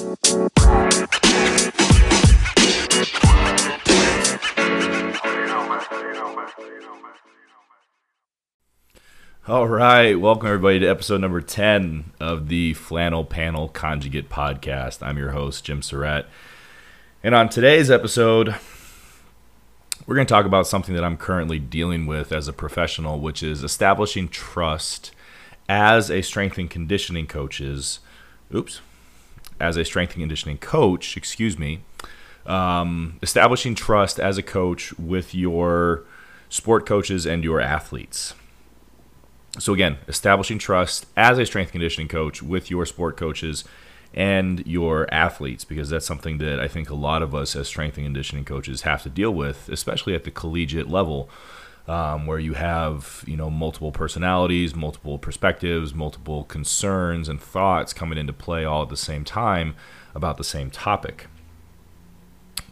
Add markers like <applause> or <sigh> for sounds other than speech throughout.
All right, welcome everybody to episode number 10 of the Flannel Panel Conjugate podcast. I'm your host, Jim Surratt. And on today's episode, we're going to talk about something that I'm currently dealing with as a professional, which is establishing trust as a strength and conditioning coaches. Oops. As a strength and conditioning coach, excuse me. Um, establishing trust as a coach with your sport coaches and your athletes. So again, establishing trust as a strength conditioning coach with your sport coaches and your athletes because that's something that I think a lot of us as strength and conditioning coaches have to deal with, especially at the collegiate level, um, where you have you know multiple personalities, multiple perspectives, multiple concerns and thoughts coming into play all at the same time about the same topic.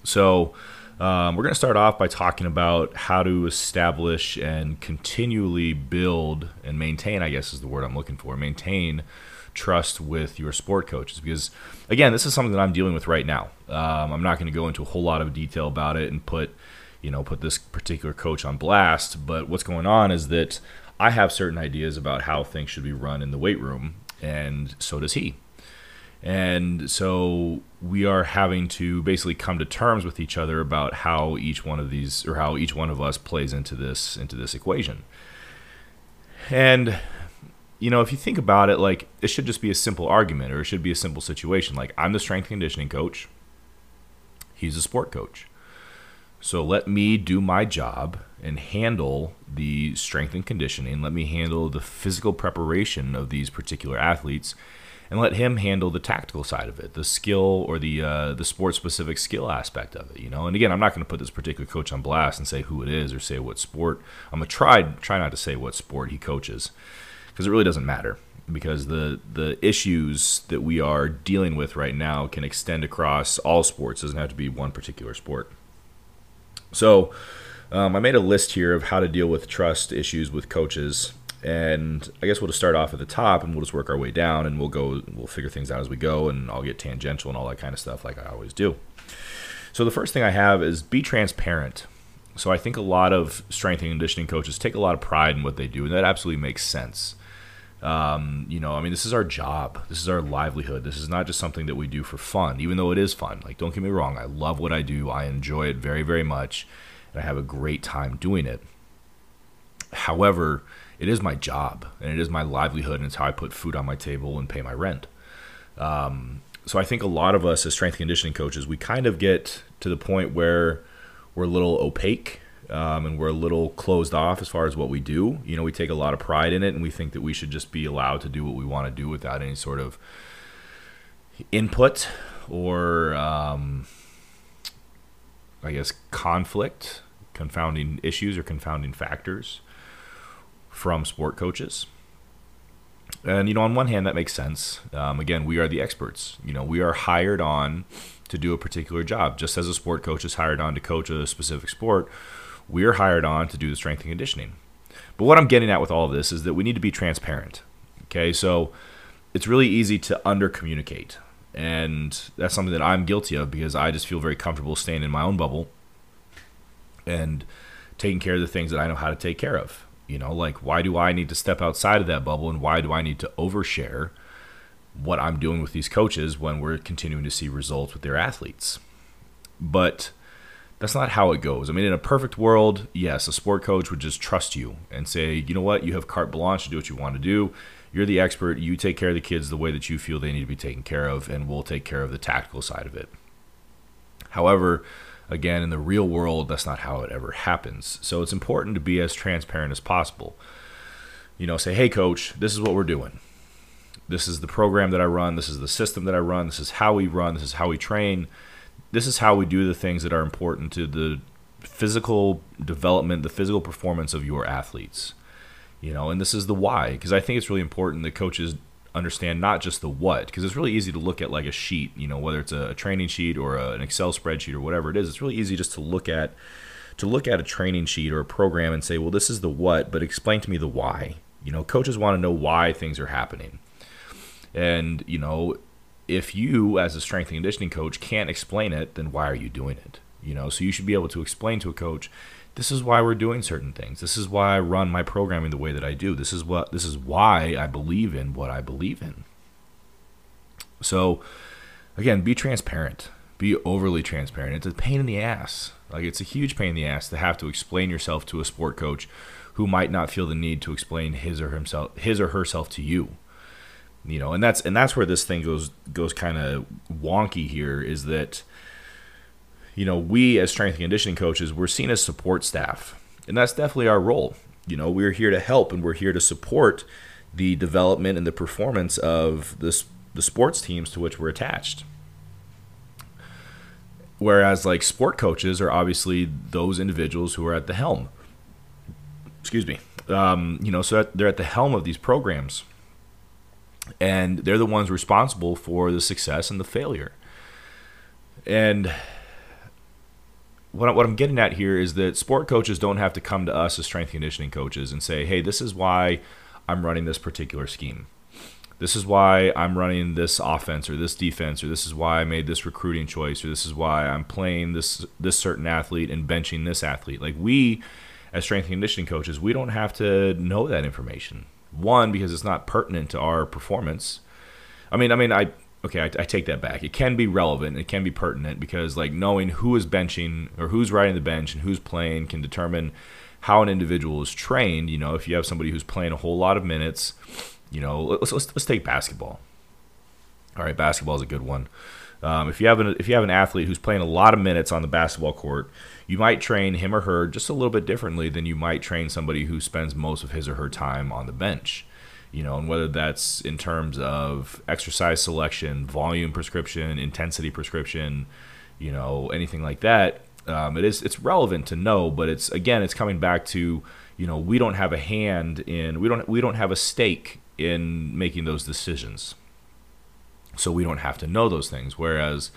So um, we're going to start off by talking about how to establish and continually build and maintain, I guess is the word I'm looking for, maintain trust with your sport coaches. Because, again, this is something that I'm dealing with right now. Um, I'm not going to go into a whole lot of detail about it and put, you know, put this particular coach on blast. But what's going on is that I have certain ideas about how things should be run in the weight room, and so does he. And so we are having to basically come to terms with each other about how each one of these or how each one of us plays into this into this equation. And you know, if you think about it, like it should just be a simple argument or it should be a simple situation. Like I'm the strength conditioning coach. He's a sport coach. So let me do my job and handle the strength and conditioning. Let me handle the physical preparation of these particular athletes and let him handle the tactical side of it, the skill or the uh, the sport specific skill aspect of it. You know, and again, I'm not going to put this particular coach on blast and say who it is or say what sport. I'm gonna try try not to say what sport he coaches because it really doesn't matter because the the issues that we are dealing with right now can extend across all sports. It doesn't have to be one particular sport. So. Um, I made a list here of how to deal with trust issues with coaches and I guess we'll just start off at the top and we'll just work our way down and we'll go, we'll figure things out as we go and I'll get tangential and all that kind of stuff like I always do. So the first thing I have is be transparent. So I think a lot of strength and conditioning coaches take a lot of pride in what they do, and that absolutely makes sense. Um, you know, I mean, this is our job. This is our livelihood. This is not just something that we do for fun, even though it is fun. Like, don't get me wrong. I love what I do. I enjoy it very, very much, and I have a great time doing it. However, it is my job and it is my livelihood and it's how I put food on my table and pay my rent. Um, so I think a lot of us as strength conditioning coaches, we kind of get to the point where we're a little opaque um, and we're a little closed off as far as what we do. You know, we take a lot of pride in it and we think that we should just be allowed to do what we want to do without any sort of input or, um, I guess, conflict, confounding issues or confounding factors from sport coaches. And you know, on one hand, that makes sense. Um, again, we are the experts. You know, we are hired on to do a particular job, just as a sport coach is hired on to coach a specific sport. We are hired on to do the strength and conditioning. But what I'm getting at with all of this is that we need to be transparent. Okay, so it's really easy to under communicate, and that's something that I'm guilty of because I just feel very comfortable staying in my own bubble and taking care of the things that I know how to take care of. You know, like why do I need to step outside of that bubble and why do I need to overshare what I'm doing with these coaches when we're continuing to see results with their athletes? But that's not how it goes. I mean, in a perfect world, yes, a sport coach would just trust you and say, you know what, you have carte blanche to do what you want to do. You're the expert. You take care of the kids the way that you feel they need to be taken care of, and we'll take care of the tactical side of it. However, Again, in the real world, that's not how it ever happens. So it's important to be as transparent as possible. You know, say, hey, coach, this is what we're doing. This is the program that I run. This is the system that I run. This is how we run. This is how we train. This is how we do the things that are important to the physical development, the physical performance of your athletes. You know, and this is the why, because I think it's really important that coaches understand not just the what, because it's really easy to look at like a sheet, you know, whether it's a training sheet or a, an Excel spreadsheet or whatever it is. It's really easy just to look at to look at a training sheet or a program and say, well, this is the what, but explain to me the why. You know, coaches want to know why things are happening, and you know, if you, as a strength and conditioning coach, can't explain it, then why are you doing it? You know, so you should be able to explain to a coach, this is why we're doing certain things. This is why I run my programming the way that I do. This is what this is why I believe in what I believe in. So, again, be transparent. Be overly transparent. It's a pain in the ass. Like it's a huge pain in the ass to have to explain yourself to a sport coach who might not feel the need to explain his or himself his or herself to you you know and that's and that's where this thing goes goes kind of wonky here is that you know we as strength and conditioning coaches we're seen as support staff and that's definitely our role. You know we're here to help and we're here to support the development and the performance of this the sports teams to which we're attached. Whereas like sport coaches are obviously those individuals who are at the helm. Excuse me. Um, you know so they're at the helm of these programs and they're the ones responsible for the success and the failure. And what, I'm getting at here is that sport coaches don't have to come to us as strength conditioning coaches and say, hey, this is why I'm running this particular scheme. This is why I'm running this offense or this defense, or this is why I made this recruiting choice, or this is why I'm playing this this certain athlete and benching this athlete. Like we, as strength and conditioning coaches, we don't have to know that information. One, because it's not pertinent to our performance. I mean, I mean, I okay, I, I, take that back. It can be relevant. It can be pertinent because like knowing who is benching or who's riding the bench and who's playing can determine how an individual is trained. You know, if you have somebody who's playing a whole lot of minutes, you know, let's let's, let's take basketball. All right, basketball is a good one. Um, if you have an if you have an athlete who's playing a lot of minutes on the basketball court, you might train him or her just a little bit differently than you might train somebody who spends most of his or her time on the bench. You know, and whether that's in terms of exercise selection, volume prescription, intensity prescription, you know, anything like that, um, it is it's relevant to know. But it's again, it's coming back to you know we don't have a hand in we don't we don't have a stake in making those decisions so we don't have to know those things. Whereas,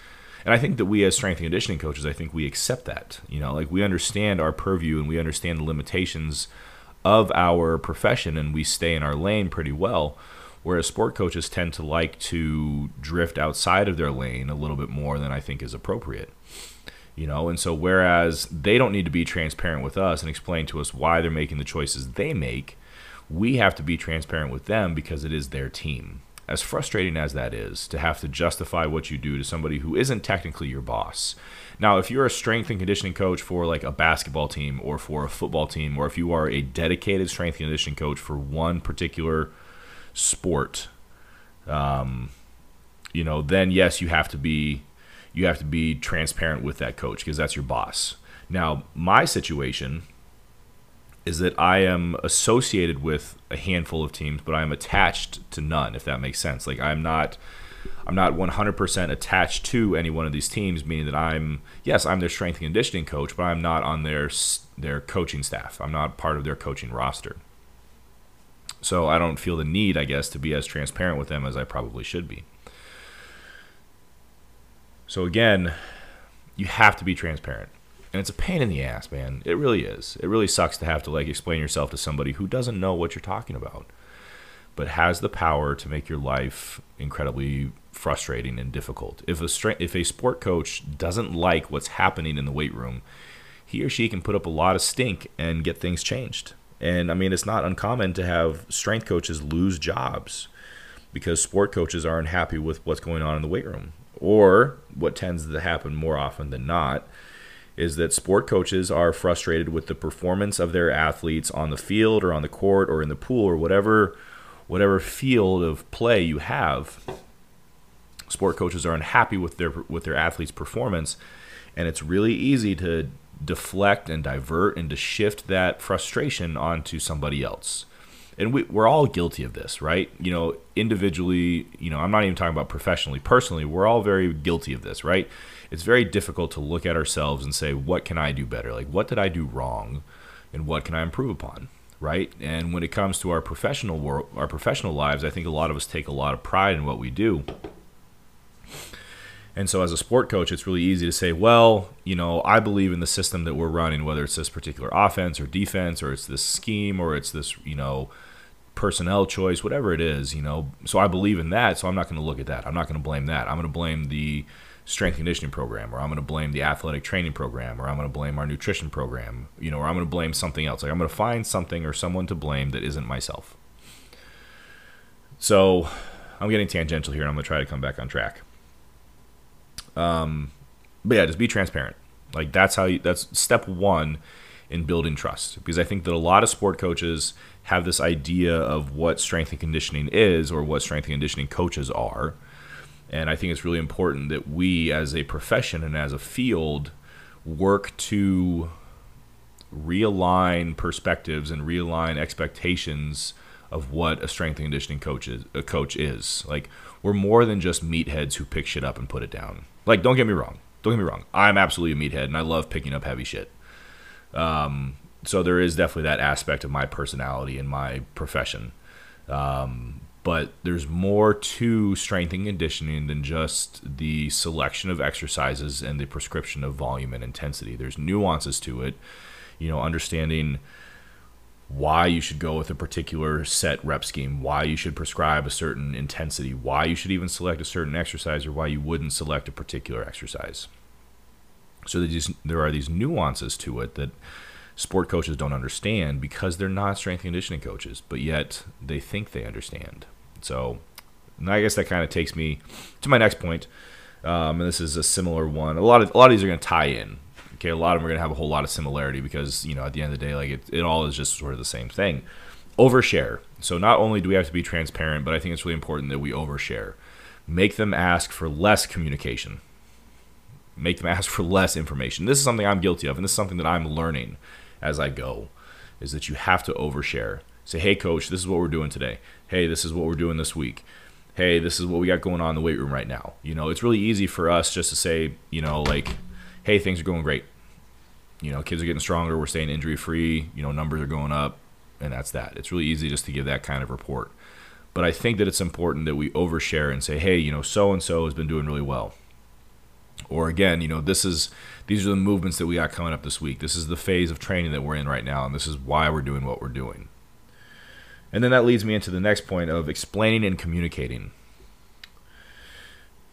and I think that we as strength and conditioning coaches, I think we accept that. You know, like we understand our purview and we understand the limitations of our profession and we stay in our lane pretty well. Whereas sport coaches tend to like to drift outside of their lane a little bit more than I think is appropriate. You know, and so whereas they don't need to be transparent with us and explain to us why they're making the choices they make, we have to be transparent with them because it is their team as frustrating as that is to have to justify what you do to somebody who isn't technically your boss. Now, if you're a strength and conditioning coach for like a basketball team or for a football team, or if you are a dedicated strength and conditioning coach for one particular sport, um, you know, then yes, you have to be you have to be transparent with that coach because that's your boss. Now, my situation is that I am associated with a handful of teams, but I am attached to none. If that makes sense, like I'm not, I'm not 100% attached to any one of these teams. Meaning that I'm, yes, I'm their strength and conditioning coach, but I'm not on their their coaching staff. I'm not part of their coaching roster. So I don't feel the need, I guess, to be as transparent with them as I probably should be. So again, you have to be transparent and it's a pain in the ass, man. It really is. It really sucks to have to like explain yourself to somebody who doesn't know what you're talking about, but has the power to make your life incredibly frustrating and difficult. If a strength, if a sport coach doesn't like what's happening in the weight room, he or she can put up a lot of stink and get things changed. And I mean, it's not uncommon to have strength coaches lose jobs because sport coaches aren't happy with what's going on in the weight room. Or what tends to happen more often than not is that sport coaches are frustrated with the performance of their athletes on the field or on the court or in the pool or whatever whatever field of play you have. Sport coaches are unhappy with their with their athletes' performance, and it's really easy to deflect and divert and to shift that frustration onto somebody else. And we, we're all guilty of this, right? You know, individually, you know, I'm not even talking about professionally, personally, we're all very guilty of this, right? It's very difficult to look at ourselves and say, what can I do better? Like, what did I do wrong, and what can I improve upon? Right. And when it comes to our professional work, our professional lives, I think a lot of us take a lot of pride in what we do. And so, as a sport coach, it's really easy to say, well, you know, I believe in the system that we're running, whether it's this particular offense or defense, or it's this scheme, or it's this, you know, personnel choice, whatever it is, you know. So I believe in that. So I'm not going to look at that. I'm not going to blame that. I'm going to blame the strength conditioning program, or I'm going to blame the athletic training program, or I'm going to blame our nutrition program, you know, or I'm going to blame something else. Like I'm going to find something or someone to blame that isn't myself. So I'm getting tangential here, and I'm going to try to come back on track. Um, but yeah, just be transparent. Like that's how you. That's step one in building trust because I think that a lot of sport coaches have this idea of what strength and conditioning is or what strength and conditioning coaches are. And I think it's really important that we, as a profession and as a field, work to realign perspectives and realign expectations of what a strength and conditioning coach is. A coach is like we're more than just meatheads who pick shit up and put it down. Like, don't get me wrong. Don't get me wrong. I'm absolutely a meathead, and I love picking up heavy shit. Um, so there is definitely that aspect of my personality and my profession. Um, but there's more to strength and conditioning than just the selection of exercises and the prescription of volume and intensity. There's nuances to it, you know, understanding why you should go with a particular set rep scheme, why you should prescribe a certain intensity, why you should even select a certain exercise, or why you wouldn't select a particular exercise. So there are these nuances to it that sport coaches don't understand because they're not strength conditioning coaches, but yet they think they understand. So I guess that kind of takes me to my next point. Um, and this is a similar one. A lot of a lot of these are going to tie in. Okay, a lot of them are going to have a whole lot of similarity because you know at the end of the day, like it, it all is just sort of the same thing. Overshare. So not only do we have to be transparent, but I think it's really important that we overshare. Make them ask for less communication. Make them ask for less information. This is something I'm guilty of, and this is something that I'm learning as I go. Is that you have to overshare. Say, hey, coach, this is what we're doing today. Hey, this is what we're doing this week hey, this is what we got going on in the weight room right now. You know, it's really easy for us just to say, you know, like, hey, things are going great. You know, kids are getting stronger. We're staying injury free. You know, numbers are going up, and that's that. It's really easy just to give that kind of report. But I think that it's important that we overshare and say, hey, you know, so and so has been doing really well. Or again, you know, this is these are the movements that we got coming up this week. This is the phase of training that we're in right now, and this is why we're doing what we're doing. And then that leads me into the next point of explaining and communicating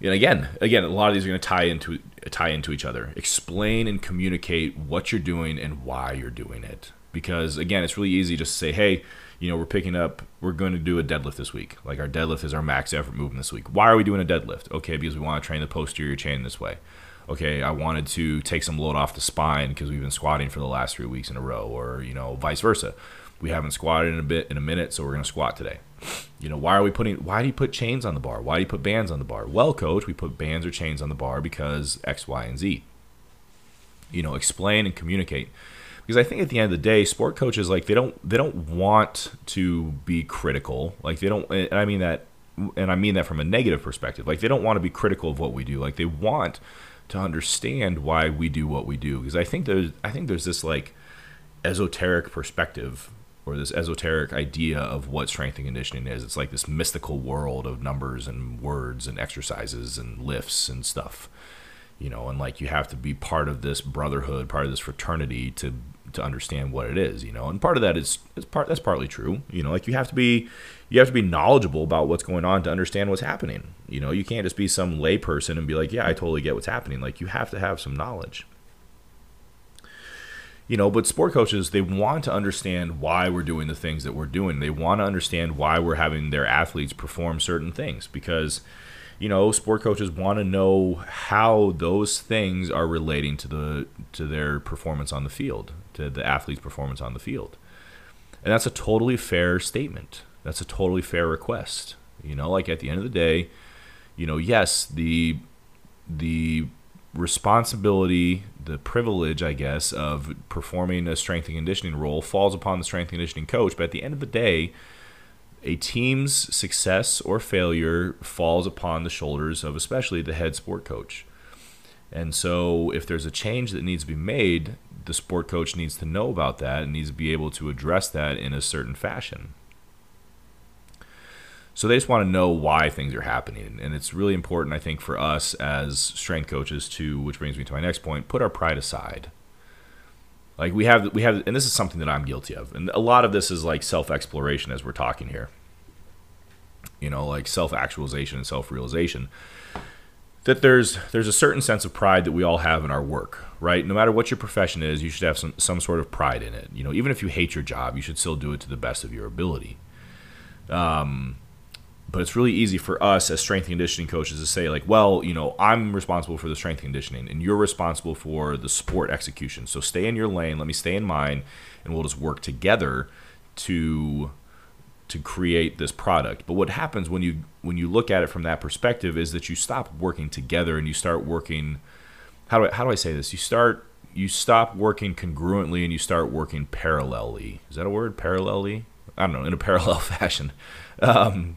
and again, again, a lot of these are going to tie into tie into each other. Explain and communicate what you're doing and why you're doing it. Because again, it's really easy just to say, "Hey, you know, we're picking up, we're going to do a deadlift this week. Like our deadlift is our max effort movement this week. Why are we doing a deadlift? Okay, because we want to train the posterior chain this way. Okay, I wanted to take some load off the spine because we've been squatting for the last three weeks in a row, or you know, vice versa. We haven't squatted in a bit in a minute, so we're going to squat today. You know, why are we putting why do you put chains on the bar? Why do you put bands on the bar? Well, coach, we put bands or chains on the bar because X, Y, and Z. You know, explain and communicate. Because I think at the end of the day, sport coaches like they don't they don't want to be critical. Like they don't and I mean that and I mean that from a negative perspective. Like they don't want to be critical of what we do. Like they want to understand why we do what we do. Because I think there's I think there's this like esoteric perspective or this esoteric idea of what strength and conditioning is. It's like this mystical world of numbers and words and exercises and lifts and stuff. You know, and like you have to be part of this brotherhood, part of this fraternity to to understand what it is, you know. And part of that is is part that's partly true. You know, like you have to be you have to be knowledgeable about what's going on to understand what's happening. You know, you can't just be some layperson and be like, "Yeah, I totally get what's happening." Like you have to have some knowledge you know but sport coaches they want to understand why we're doing the things that we're doing. They want to understand why we're having their athletes perform certain things because you know sport coaches want to know how those things are relating to the to their performance on the field to the athlete's performance on the field. And that's a totally fair statement. That's a totally fair request. You know like at the end of the day you know yes the the responsibility, the privilege, I guess, of performing a strength and conditioning role falls upon the strength and conditioning coach. But at the end of the day, a team's success or failure falls upon the shoulders of especially the head sport coach. And so, if there's a change that needs to be made, the sport coach needs to know about that and needs to be able to address that in a certain fashion. So they just want to know why things are happening. And it's really important, I think, for us as strength coaches to, which brings me to my next point, put our pride aside. Like we have we have and this is something that I'm guilty of. And a lot of this is like self-exploration as we're talking here. You know, like self-actualization and self-realization. That there's there's a certain sense of pride that we all have in our work, right? No matter what your profession is, you should have some some sort of pride in it. You know, even if you hate your job, you should still do it to the best of your ability. Um but it's really easy for us as strength and conditioning coaches to say like well you know i'm responsible for the strength and conditioning and you're responsible for the sport execution. So stay in your lane. Let me stay in mine and we'll just work together to to create this product. But what happens when you when you look at it from that perspective is that you stop working together and you start working how do I, how do I say this? You start you stop working congruently and you start working parallelly. Is that a word? Parallelly? I don't know in a <laughs> parallel fashion. Um,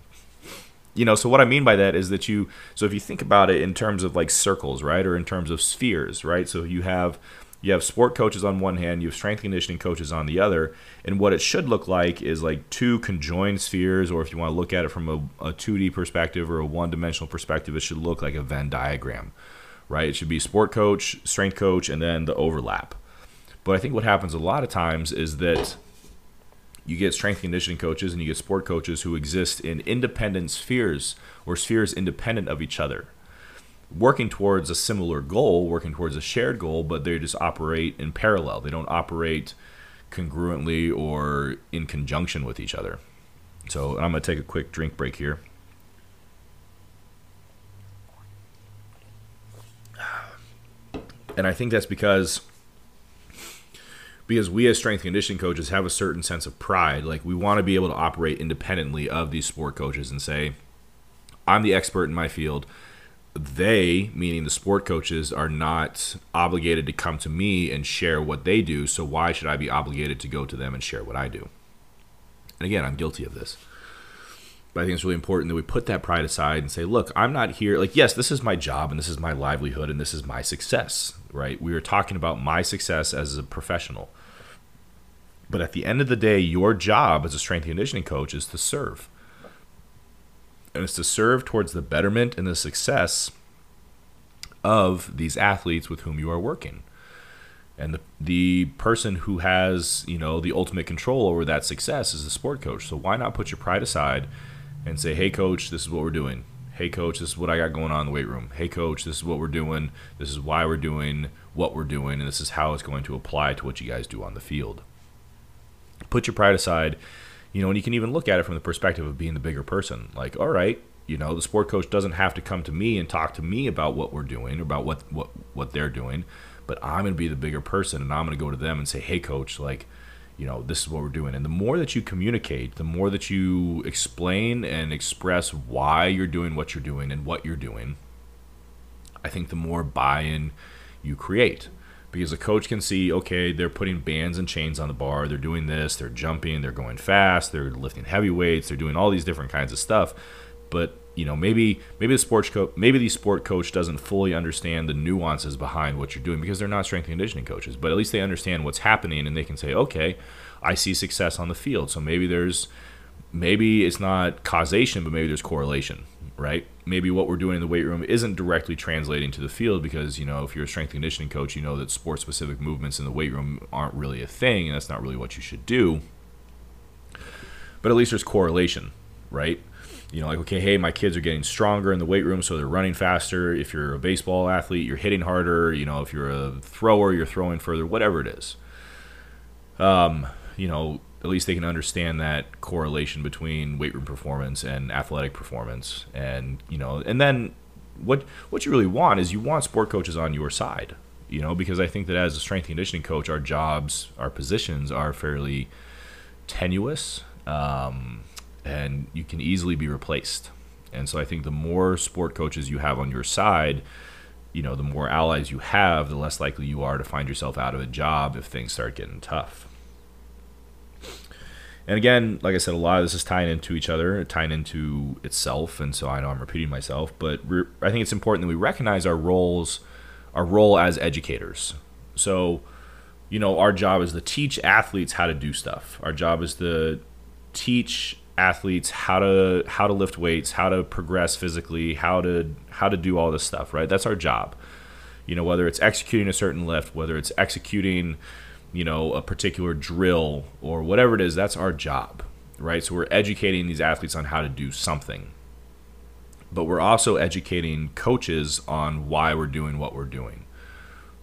you know so what i mean by that is that you so if you think about it in terms of like circles right or in terms of spheres right so you have you have sport coaches on one hand you have strength conditioning coaches on the other and what it should look like is like two conjoined spheres or if you want to look at it from a, a 2d perspective or a one-dimensional perspective it should look like a venn diagram right? It should be sport coach strength coach and then the overlap. But i think what happens a lot of times is that you get strength conditioning coaches and you get sport coaches who exist in independent spheres or spheres independent of each other working towards a similar goal working towards a shared goal but they just operate in parallel. They don't operate congruently or in conjunction with each other. So i'm going to take a quick drink break here. And i think that's because because we as strength conditioning coaches have a certain sense of pride. Like we want to be able to operate independently of these sport coaches and say, I'm the expert in my field. They, meaning the sport coaches, are not obligated to come to me and share what they do. So why should I be obligated to go to them and share what I do? And again, I'm guilty of this. But I think it's really important that we put that pride aside and say, look, I'm not here. Like, yes, this is my job and this is my livelihood and this is my success, right? We are talking about my success as a professional. But at the end of the day, your job as a strength and conditioning coach is to serve. And it's to serve towards the betterment and the success of these athletes with whom you are working. And the, the person who has, you know, the ultimate control over that success is the sport coach. So why not put your pride aside and say, hey, coach, this is what we're doing. Hey, coach, this is what I got going on in the weight room. Hey, coach, this is what we're doing. This is why we're doing what we're doing. And this is how it's going to apply to what you guys do on the field put your pride aside, you know, and you can even look at it from the perspective of being the bigger person. Like, all right, you know, the sport coach doesn't have to come to me and talk to me about what we're doing, or about what what what they're doing, but I'm going to be the bigger person and I'm going to go to them and say, "Hey coach, like, you know, this is what we're doing." And the more that you communicate, the more that you explain and express why you're doing what you're doing and what you're doing, I think the more buy-in you create because a coach can see okay they're putting bands and chains on the bar they're doing this they're jumping they're going fast they're lifting heavy weights they're doing all these different kinds of stuff but you know maybe maybe the sports coach maybe the sport coach doesn't fully understand the nuances behind what you're doing because they're not strength and conditioning coaches but at least they understand what's happening and they can say okay i see success on the field so maybe there's maybe it's not causation but maybe there's correlation right? Maybe what we're doing in the weight room isn't directly translating to the field because, you know, if you're a strength conditioning coach, you know that sport specific movements in the weight room aren't really a thing and that's not really what you should do. But at least there's correlation, right? You know, like, okay, hey, my kids are getting stronger in the weight room, so they're running faster. If you're a baseball athlete, you're hitting harder. You know, if you're a thrower, you're throwing further, whatever it is. Um, you know, at least they can understand that correlation between weight room performance and athletic performance and you know and then what what you really want is you want sport coaches on your side you know because i think that as a strength conditioning coach our jobs our positions are fairly tenuous um, and you can easily be replaced. And so i think the more sport coaches you have on your side you know the more allies you have the less likely you are to find yourself out of a job if things start getting tough and again, like I said, a lot of this is tying into each other, tying into itself. And so I know I'm repeating myself, but I think it's important that we recognize our roles, our role as educators. So, you know, our job is to teach athletes how to do stuff. Our job is to teach athletes how to how to lift weights, how to progress physically, how to how to do all this stuff, right? That's our job. You know, whether it's executing a certain lift, whether it's executing you know, a particular drill or whatever it is, that's our job, right? So we're educating these athletes on how to do something. But we're also educating coaches on why we're doing what we're doing,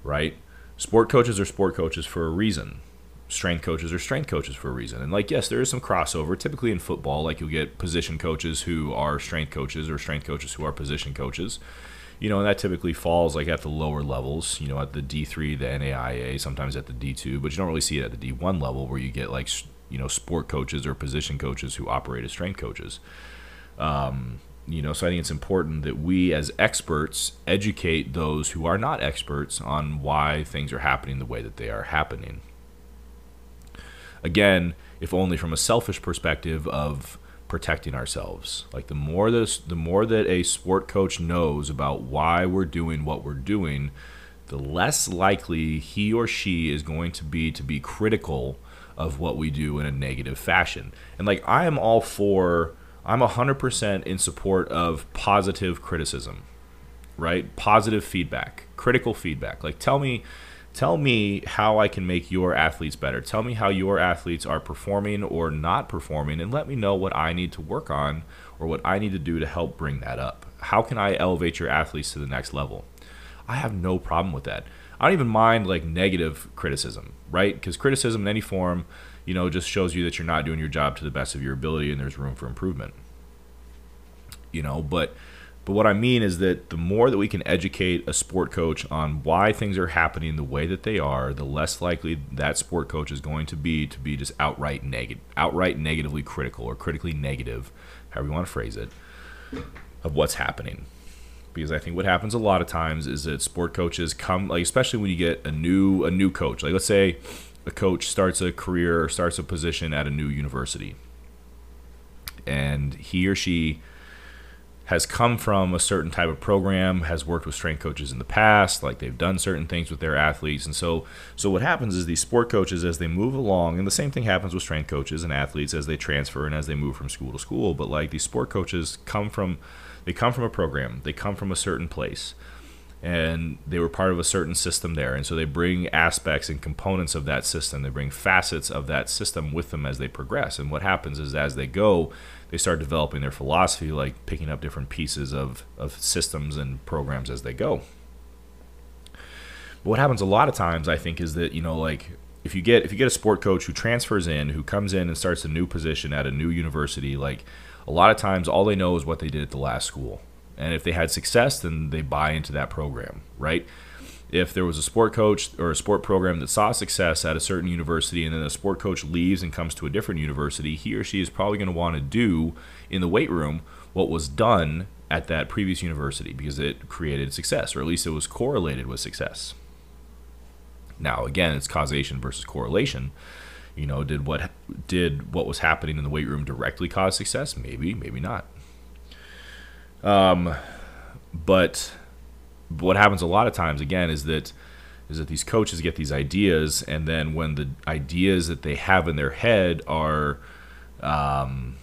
right? Sport coaches are sport coaches for a reason. Strength coaches are strength coaches for a reason. And like, yes, there is some crossover. Typically in football, like you'll get position coaches who are strength coaches or strength coaches who are position coaches you know, and that typically falls like at the lower levels, you know, at the D3, the NAIA, sometimes at the D2, but you don't really see it at the D1 level where you get like, you know, sport coaches or position coaches who operate as strength coaches. Um, you know, so I think it's important that we as experts educate those who are not experts on why things are happening the way that they are happening. Again, if only from a selfish perspective of protecting ourselves. Like the more that the more that a sport coach knows about why we're doing what we're doing, the less likely he or she is going to be to be critical of what we do in a negative fashion. And like I am all for I'm 100% in support of positive criticism. Right? Positive feedback, critical feedback. Like tell me tell me how I can make your athletes better. Tell me how your athletes are performing or not performing, and let me know what I need to work on or what I need to do to help bring that up. How can I elevate your athletes to the next level? I have no problem with that. I don't even mind like negative criticism, right? Because criticism in any form, you know, just shows you that you're not doing your job to the best of your ability and there's room for improvement. You know, but but what I mean is that the more that we can educate a sport coach on why things are happening the way that they are, the less likely that sport coach is going to be to be just outright negative, outright negatively critical or critically negative, however you want to phrase it, of what's happening. Because I think what happens a lot of times is that sport coaches come, like especially when you get a new a new coach. Like let's say a coach starts a career or starts a position at a new university, and he or she has come from a certain type of program, has worked with strength coaches in the past, like they've done certain things with their athletes. And so so what happens is these sport coaches as they move along, and the same thing happens with strength coaches and athletes as they transfer and as they move from school to school, but like these sport coaches come from they come from a program, they come from a certain place. And they were part of a certain system there. And so they bring aspects and components of that system. They bring facets of that system with them as they progress. And what happens is as they go, they start developing their philosophy, like picking up different pieces of, of systems and programs as they go. But what happens a lot of times, I think, is that you know, like if you get if you get a sport coach who transfers in, who comes in and starts a new position at a new university, like a lot of times all they know is what they did at the last school, and if they had success, then they buy into that program, right? If there was a sport coach or a sport program that saw success at a certain university and then the sport coach leaves and comes to a different university, he or she is probably going to want to do in the weight room what was done at that previous university because it created success, or at least it was correlated with success. Now, again, it's causation versus correlation. You know, did what did what was happening in the weight room directly cause success? Maybe, maybe not. Um, but what happens a lot of times again is that is that these coaches get these ideas and then when the ideas that they have in their head are um,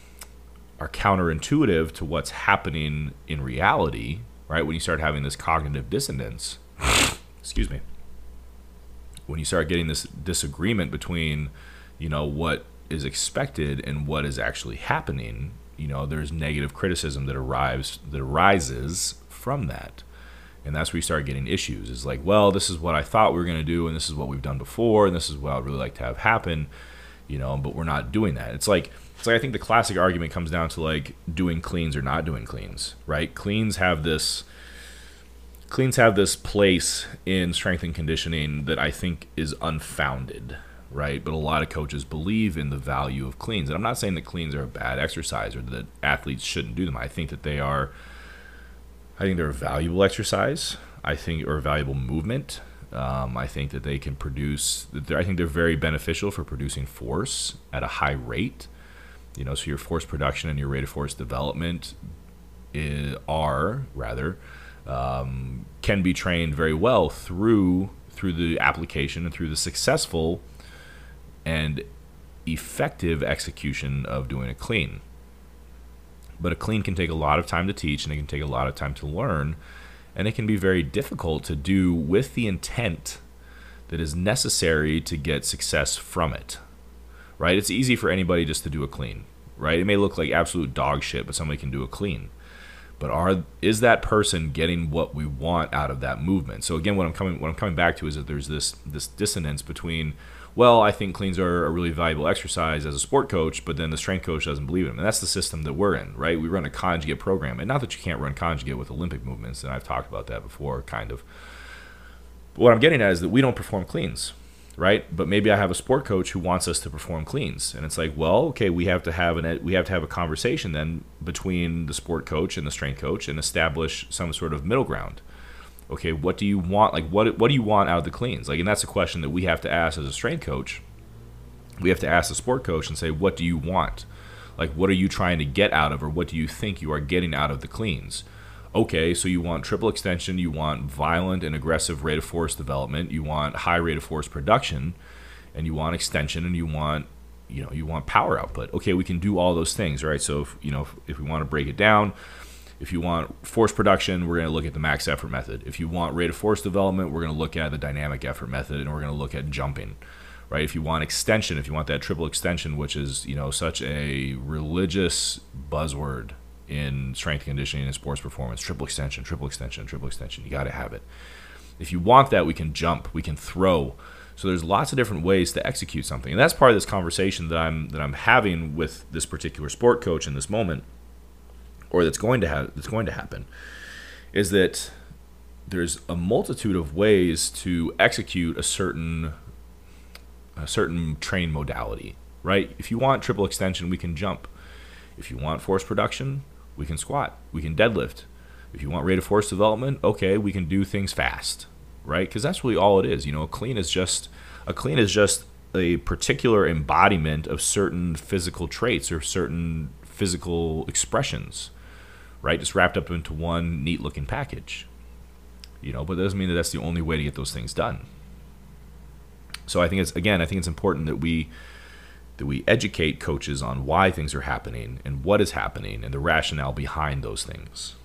are counterintuitive to what's happening in reality right when you start having this cognitive dissonance <coughs> excuse me when you start getting this disagreement between you know what is expected and what is actually happening you know there's negative criticism that arrives that arises from that and that's where you start getting issues. Is like well this is what i thought we were going to do and this is what we've done before and this is what i'd really like to have happen you know but we're not doing that. It's like it's like i think the classic argument comes down to like doing cleans or not doing cleans right? Cleans have this cleans have this place in strength and conditioning that i think is unfounded right? But a lot of coaches believe in the value of cleans. And i'm not saying that cleans are a bad exercise or that athletes shouldn't do them. I think that they are I think they're a valuable exercise. I think or a valuable movement. Um, I think that they can produce. I think they're very beneficial for producing force at a high rate. You know, so your force production and your rate of force development is, are rather um, can be trained very well through through the application and through the successful and effective execution of doing a clean. But a clean can take a lot of time to teach and it can take a lot of time to learn. And it can be very difficult to do with the intent that is necessary to get success from it. Right? It's easy for anybody just to do a clean, right? It may look like absolute dog shit, but somebody can do a clean. But are is that person getting what we want out of that movement? So again, what I'm coming what I'm coming back to is that there's this this dissonance between well, I think cleans are a really valuable exercise as a sport coach, but then the strength coach doesn't believe in them. And that's the system that we're in, right? We run a conjugate program. And not that you can't run conjugate with Olympic movements, and I've talked about that before, kind of. But what I'm getting at is that we don't perform cleans, right? But maybe I have a sport coach who wants us to perform cleans. And it's like, well, okay, we have to have an we have to have a conversation then between the sport coach and the strength coach and establish some sort of middle ground okay, what do you want? Like, what what do you want out of the cleans? Like, and that's a question that we have to ask as a strength coach. We have to ask the sport coach and say, what do you want? Like, what are you trying to get out of, or what do you think you are getting out of the cleans? Okay, so you want triple extension, you want violent and aggressive rate of force development, you want high rate of force production, and you want extension, and you want you know you want power output. Okay, we can do all those things, right? So if, you know if, if we want to break it down if you want force production, we're going to look at the max effort method. If you want rate of force development, we're going to look at the dynamic effort method, and we're going to look at jumping. Right? If you want extension, if you want that triple extension, which is you know such a religious buzzword in strength conditioning and sports performance, triple extension, triple extension, triple extension, you got to have it. If you want that, we can jump, we can throw. So there's lots of different ways to execute something, and that's part of this conversation that I'm that I'm having with this particular sport coach in this moment or that's going to have that's going to happen is that there's a multitude of ways to execute a certain a certain train modality, right? If you want triple extension, we can jump. If you want force production, we can squat, we can deadlift. If you want rate of force development, okay, we can do things fast, right? Because that's really all it is. You know, a clean is just a clean is just a particular embodiment of certain physical traits or certain physical expressions right? Just wrapped up into one neat looking package. You know, but it doesn't mean that that's the only way to get those things done. So I think it's again, I think it's important that we that we educate coaches on why things are happening and what is happening and the rationale behind those things.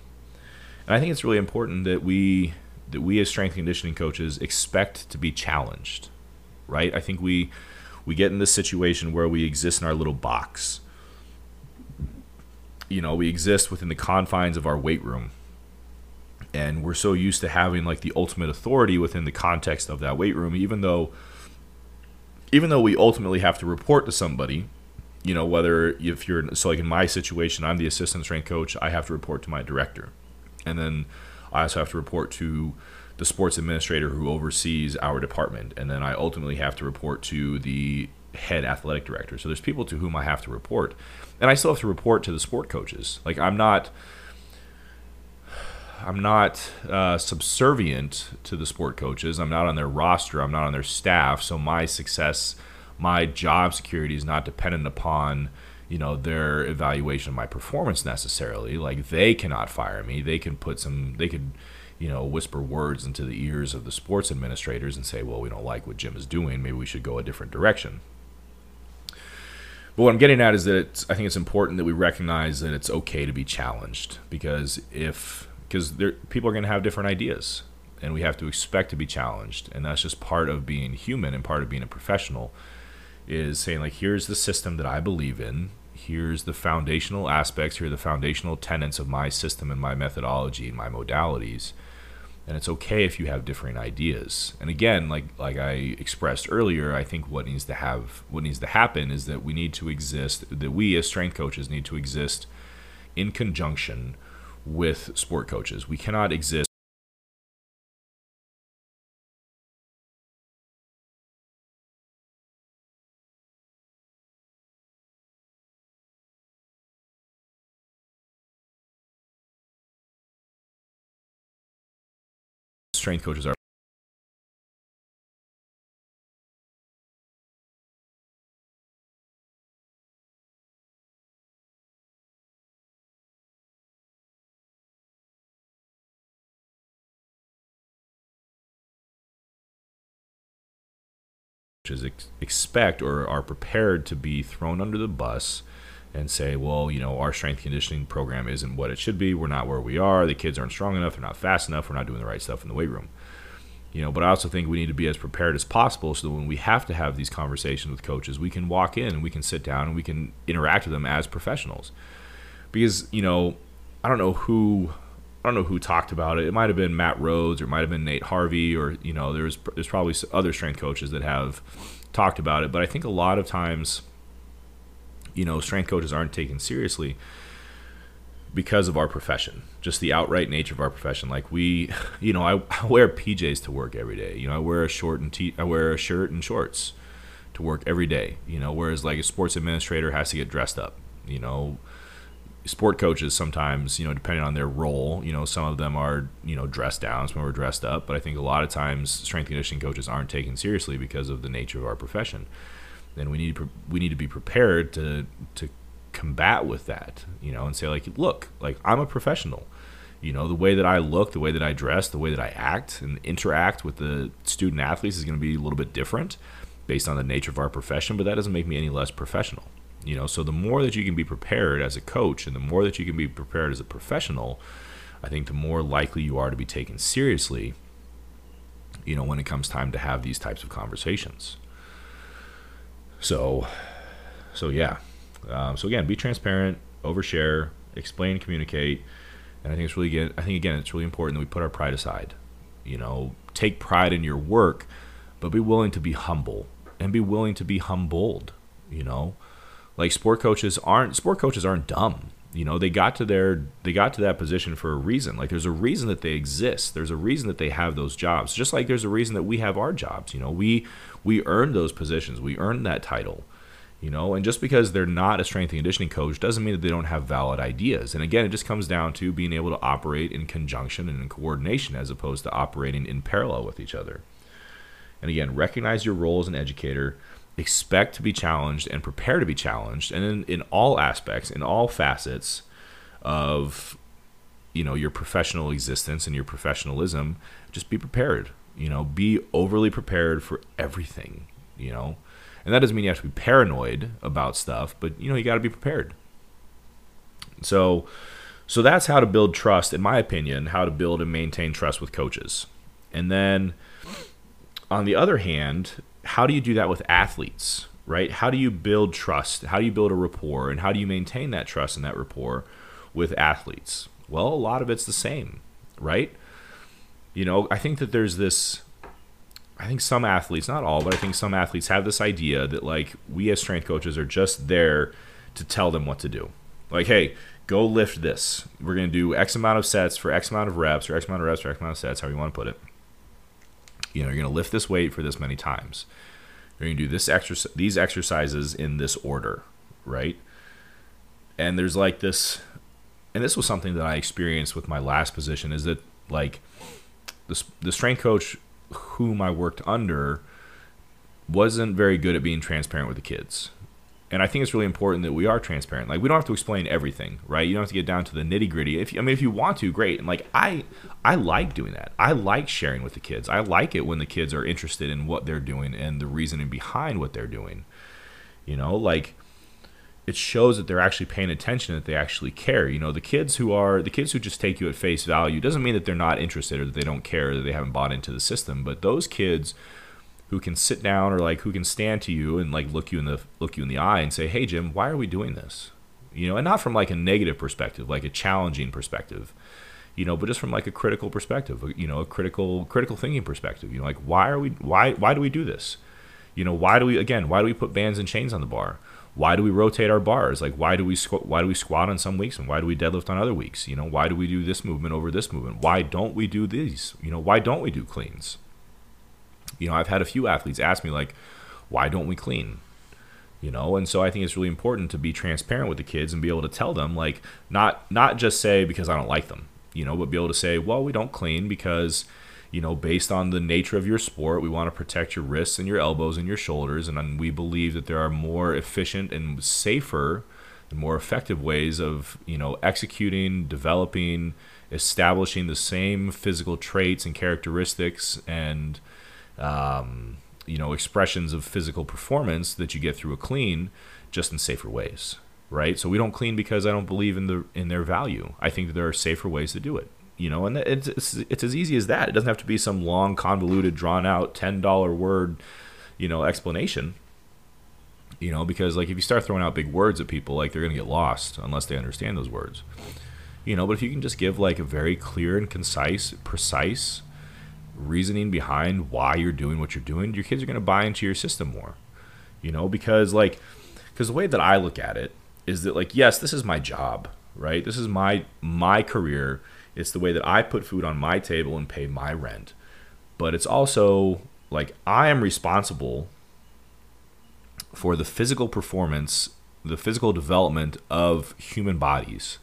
And I think it's really important that we that we as strength conditioning coaches expect to be challenged. Right? I think we we get in this situation where we exist in our little box you know, we exist within the confines of our weight room. And we're so used to having like the ultimate authority within the context of that weight room, even though even though we ultimately have to report to somebody, you know, whether if you're so like in my situation, I'm the assistant strength coach, I have to report to my director. And then I also have to report to the sports administrator who oversees our department. And then I ultimately have to report to the head athletic director. So there's people to whom I have to report and I still have to report to the sport coaches. Like I'm not, I'm not uh, subservient to the sport coaches. I'm not on their roster. I'm not on their staff. So my success, my job security is not dependent upon you know their evaluation of my performance necessarily. Like they cannot fire me. They can put some. They could you know, whisper words into the ears of the sports administrators and say, well, we don't like what Jim is doing. Maybe we should go a different direction. But what I'm getting at is that I think it's important that we recognize that it's okay to be challenged because if because people are going to have different ideas and we have to expect to be challenged. And that's just part of being human and part of being a professional is saying like here's the system that I believe in. Here's the foundational aspects. Here are the foundational tenets of my system and my methodology and my modalities and it's okay if you have different ideas. And again like like i expressed earlier i think what needs to have what needs to happen is that we need to exist that we as strength coaches need to exist in conjunction with sport coaches. We cannot exist strength coaches are. Expect or are prepared to be thrown under the bus and say, well, you know, our strength conditioning program isn't what it should be. We're not where we are. The kids aren't strong enough. They're not fast enough. We're not doing the right stuff in the weight room. You know, but I also think we need to be as prepared as possible so that when we have to have these conversations with coaches, we can walk in and we can sit down and we can interact with them as professionals. Because, you know, I don't know who I don't know who talked about it. It might have been Matt Rhodes or it might have been Nate Harvey or you know there's there's probably other strength coaches that have talked about it, but I think a lot of times you know strength coaches aren't taken seriously because of our profession, just the outright nature of our profession. Like we, <laughs> you know, I, I wear PJs to work every day. You know, I wear a short and t- I wear a shirt and shorts to work every day. You know, whereas like a sports administrator has to get dressed up. You know, sport coaches sometimes, you know, depending on their role, you know, some of them are, you know, dressed down, some are dressed up. But I think a lot of times strength conditioning coaches aren't taken seriously because of the nature of our profession. Then we need to, we need to be prepared to to combat with that, you know, and say like, look, like I'm a professional. You know, the way that I look, the way that I dress, the way that I act and interact with the student athletes is going to be a little bit different based on the nature of our profession, but that doesn't make me any less professional. You know, so the more that you can be prepared as a coach and the more that you can be prepared as a professional, I think the more likely you are to be taken seriously, you know, when it comes time to have these types of conversations. So, so yeah, um, so again, be transparent, overshare, explain, communicate, and I think it's really again. I think again, it's really important that we put our pride aside. You know, take pride in your work, but be willing to be humble and be willing to be humbled. You know, like sport coaches aren't sport coaches aren't dumb. You know, they got to their they got to that position for a reason. Like there's a reason that they exist. There's a reason that they have those jobs. Just like there's a reason that we have our jobs. You know, we we earned those positions. We earned that title you know and just because they're not a strength and conditioning coach doesn't mean that they don't have valid ideas and again it just comes down to being able to operate in conjunction and in coordination as opposed to operating in parallel with each other and again recognize your role as an educator expect to be challenged and prepare to be challenged and in, in all aspects in all facets of you know your professional existence and your professionalism just be prepared you know be overly prepared for everything you know and that doesn't mean you have to be paranoid about stuff, but you know, you got to be prepared. So so that's how to build trust in my opinion, how to build and maintain trust with coaches. And then on the other hand, how do you do that with athletes, right? How do you build trust? How do you build a rapport and how do you maintain that trust and that rapport with athletes? Well, a lot of it's the same, right? You know, I think that there's this I think some athletes, not all, but I think some athletes have this idea that like we as strength coaches are just there to tell them what to do. Like, hey, go lift this. We're gonna do X amount of sets for X amount of reps, or X amount of reps for X amount of sets, however you want to put it. You know, you're gonna lift this weight for this many times. You're gonna do this exercise, these exercises in this order, right? And there's like this, and this was something that I experienced with my last position. Is that like the the strength coach whom I worked under wasn't very good at being transparent with the kids. And I think it's really important that we are transparent. Like we don't have to explain everything, right? You don't have to get down to the nitty gritty. If I mean, if you want to, great. And like I, I like doing that. I like sharing with the kids. I like it when the kids are interested in what they're doing and the reasoning behind what they're doing. You know, like it shows that they're actually paying attention that they actually care you know the kids who are the kids who just take you at face value doesn't mean that they're not interested or that they don't care or that they haven't bought into the system but those kids who can sit down or like who can stand to you and like look you in the look you in the eye and say hey jim why are we doing this you know and not from like a negative perspective like a challenging perspective you know but just from like a critical perspective you know a critical critical thinking perspective you know like why are we why why do we do this you know why do we again why do we put bands and chains on the bar why do we rotate our bars? Like why do we squ- why do we squat on some weeks and why do we deadlift on other weeks? You know, why do we do this movement over this movement? Why don't we do these? You know, why don't we do cleans? You know, I've had a few athletes ask me like, why don't we clean? You know, and so I think it's really important to be transparent with the kids and be able to tell them like not not just say because I don't like them, you know, but be able to say, well, we don't clean because you know, based on the nature of your sport, we want to protect your wrists and your elbows and your shoulders. And we believe that there are more efficient and safer and more effective ways of, you know, executing, developing, establishing the same physical traits and characteristics and, um, you know, expressions of physical performance that you get through a clean just in safer ways. Right. So we don't clean because I don't believe in the in their value. I think that there are safer ways to do it you know, and it's, it's it's as easy as that. It doesn't have to be some long, convoluted, drawn out, ten dollar word, you know, explanation. You know, because like if you start throwing out big words at people, like they're gonna get lost unless they understand those words. You know, but if you can just give like a very clear and concise, precise reasoning behind why you're doing what you're doing, your kids are gonna buy into your system more. You know, because like, because the way that I look at it is that like, yes, this is my job, right? This is my my career it's the way that I put food on my table and pay my rent. But it's also like I am responsible for the physical performance, the physical development of human bodies.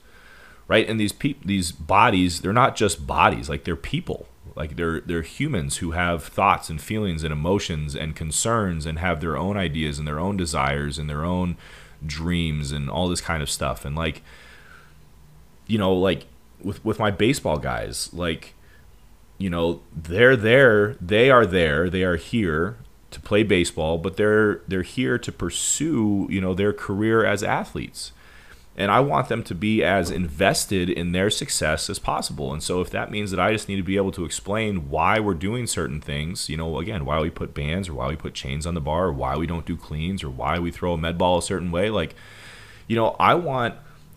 Right? And these pe- these bodies, they're not just bodies, like they're people. Like they're they're humans who have thoughts and feelings and emotions and concerns and have their own ideas and their own desires and their own dreams and all this kind of stuff. And like you know, like with with my baseball guys, like you know, they're there, they are there, they are here to play baseball, but they're they're here to pursue, you know, their career as athletes. And I want them to be as invested in their success as possible. And so if that means that I just need to be able to explain why we're doing certain things, you know, again, why we put bands or why we put chains on the bar or why we don't do cleans or why we throw a med ball a certain way, like you know, I want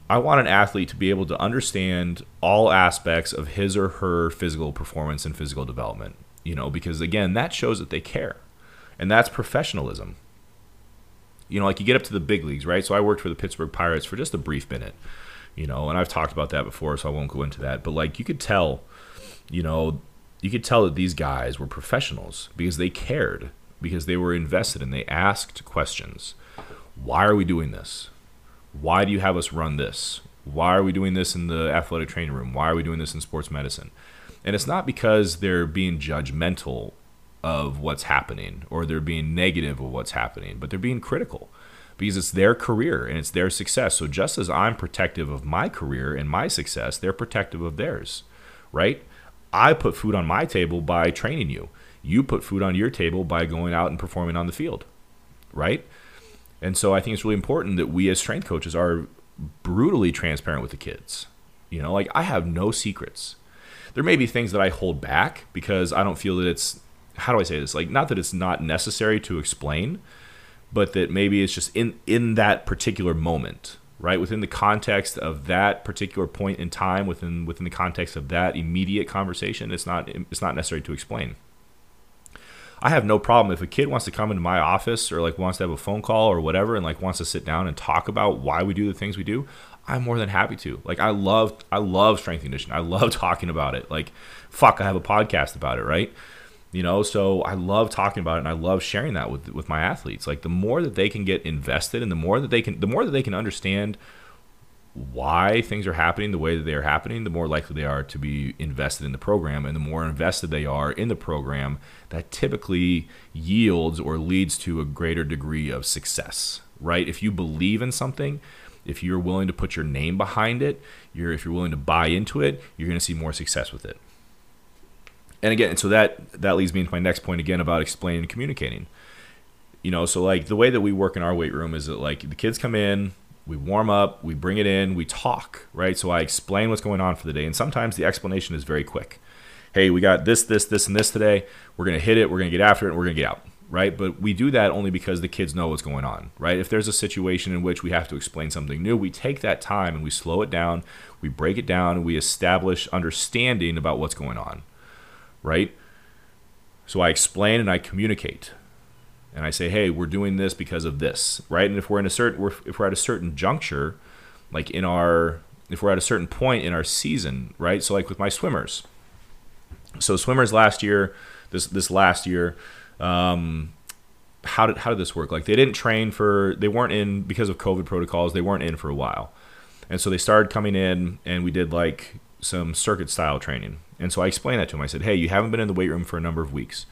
I want an athlete to be able to understand all aspects of his or her physical performance and physical development, you know, because again, that shows that they care. And that's professionalism. You know, like you get up to the big leagues, right? So I worked for the Pittsburgh Pirates for just a brief minute, you know, and I've talked about that before, so I won't go into that. But like you could tell, you know, you could tell that these guys were professionals because they cared, because they were invested and they asked questions. Why are we doing this? why do you have us run this? Why are we doing this in the athletic training room? Why are we doing this in sports medicine? And it's not because they're being judgmental of what's happening or they're being negative of what's happening, but they're being critical because it's their career and it's their success. So just as I'm protective of my career and my success, they're protective of theirs, right? I put food on my table by training you. You put food on your table by going out and performing on the field, right? And so I think it's really important that we as strength coaches are brutally transparent with the kids. You know, like I have no secrets. There may be things that I hold back because I don't feel that it's how do I say this? Like not that it's not necessary to explain, but that maybe it's just in in that particular moment, right? Within the context of that particular point in time, within within the context of that immediate conversation, it's not it's not necessary to explain. I have no problem if a kid wants to come into my office or like wants to have a phone call or whatever and like wants to sit down and talk about why we do the things we do. I'm more than happy to. Like I love I love strength conditioning. I love <laughs> talking about it. Like fuck, I have a podcast about it, right? You know, so I love talking about it and I love sharing that with with my athletes. Like the more that they can get invested and the more that they can the more that they can understand why things are happening the way that they are happening, the more likely they are to be invested in the program. And the more invested they are in the program, that typically yields or leads to a greater degree of success, right? If you believe in something, if you're willing to put your name behind it, you're if you're willing to buy into it, you're going to see more success with it. And again, so that that leads me into my next point again about explaining and communicating. You know, so like the way that we work in our weight room is that like the kids come in, we warm up, we bring it in, we talk, right? So I explain what's going on for the day. And sometimes the explanation is very quick. Hey, we got this, this, this, and this today. We're to hit it. We're to get after it. And we're to get out, right? But we do that only because the kids know what's going on, right? If there's a situation in which we have to explain something new, we take that time and we slow it down, we break it down, and we establish understanding about what's going on, right? So I explain and I communicate and I say, hey, we're doing this because of this, right? And if we're in a certain, if we're at a certain juncture, like in our, if we're at a certain point in our season, right? So like with my swimmers, so swimmers last year, this this last year, um, how did how did this work? Like they didn't train for, they weren't in because of COVID protocols, they weren't in for a while, and so they started coming in, and we did like some circuit style training. And so I explained that to him. I said, hey, you haven't been in the weight room for a number of weeks.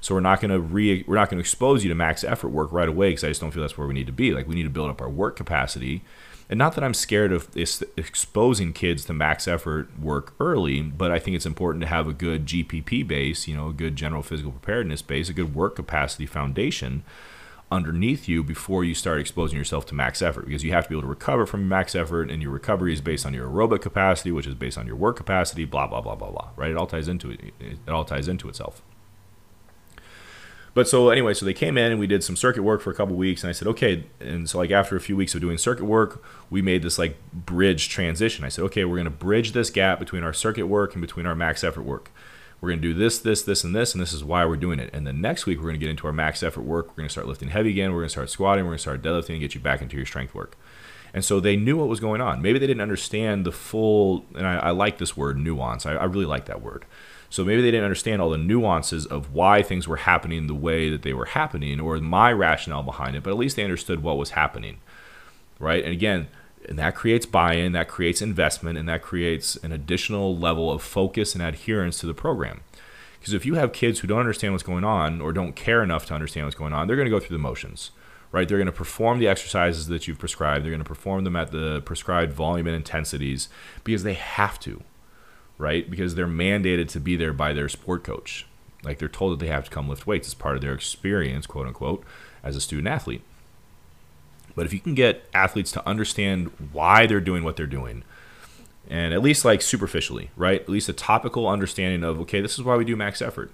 So we're not going to re we're not going to expose you to max effort work right away because I just don't feel that's where we need to be. Like we need to build up our work capacity. And not that I'm scared of exposing kids to max effort work early, but I think it's important to have a good GPP base, you know, a good general physical preparedness base, a good work capacity foundation underneath you before you start exposing yourself to max effort because you have to be able to recover from max effort and your recovery is based on your aerobic capacity which is based on your work capacity blah blah blah blah blah right? It all ties into it it all ties into itself. But so anyway so they came in and we did some circuit work for a couple weeks and i said okay and so like after a few weeks of doing circuit work we made this like bridge transition. I said okay we're going to bridge this gap between our circuit work and between our max effort work we're going to do this, this, this, and this, and this is why we're doing it. And then next week, we're going to get into our max effort work. We're going to start lifting heavy again. We're going to start squatting. We're going to start deadlifting and get you back into your strength work. And so they knew what was going on. Maybe they didn't understand the full, and I, I like this word, nuance. I, I really like that word. So maybe they didn't understand all the nuances of why things were happening the way that they were happening or my rationale behind it, but at least they understood what was happening. Right? And again, and that creates buy-in that creates investment and that creates an additional level of focus and adherence to the program. Because if you have kids who don't understand what's going on or don't care enough to understand what's going on they're going to go through the motions right? They're going to perform the exercises that you've prescribed. They're going to perform them at the prescribed volume and intensities because they have to right? Because they're mandated to be there by their sport coach. Like they're told that they have to come lift weights as part of their experience quote unquote as a student athlete but if you can get athletes to understand why they're doing what they're doing, and at least like superficially, right? At least a topical understanding of, okay, this is why we do max effort.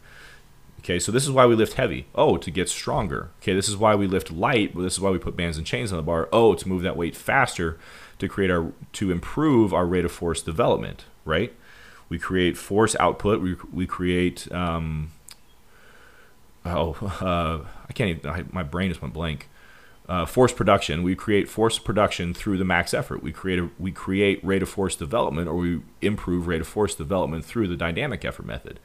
Okay, so this is why we lift heavy. Oh, to get stronger. Okay, this is why we lift light. This is why we put bands and chains on the bar. Oh, to move that weight faster, to create our to improve our rate of force development. Right? We create force output. We we create. Um, oh, <laughs> uh, I can't even. I, my brain just went blank uh, force production. We create force production through the max effort. We create a, we create rate of force development, or we improve rate of force development through the dynamic effort method.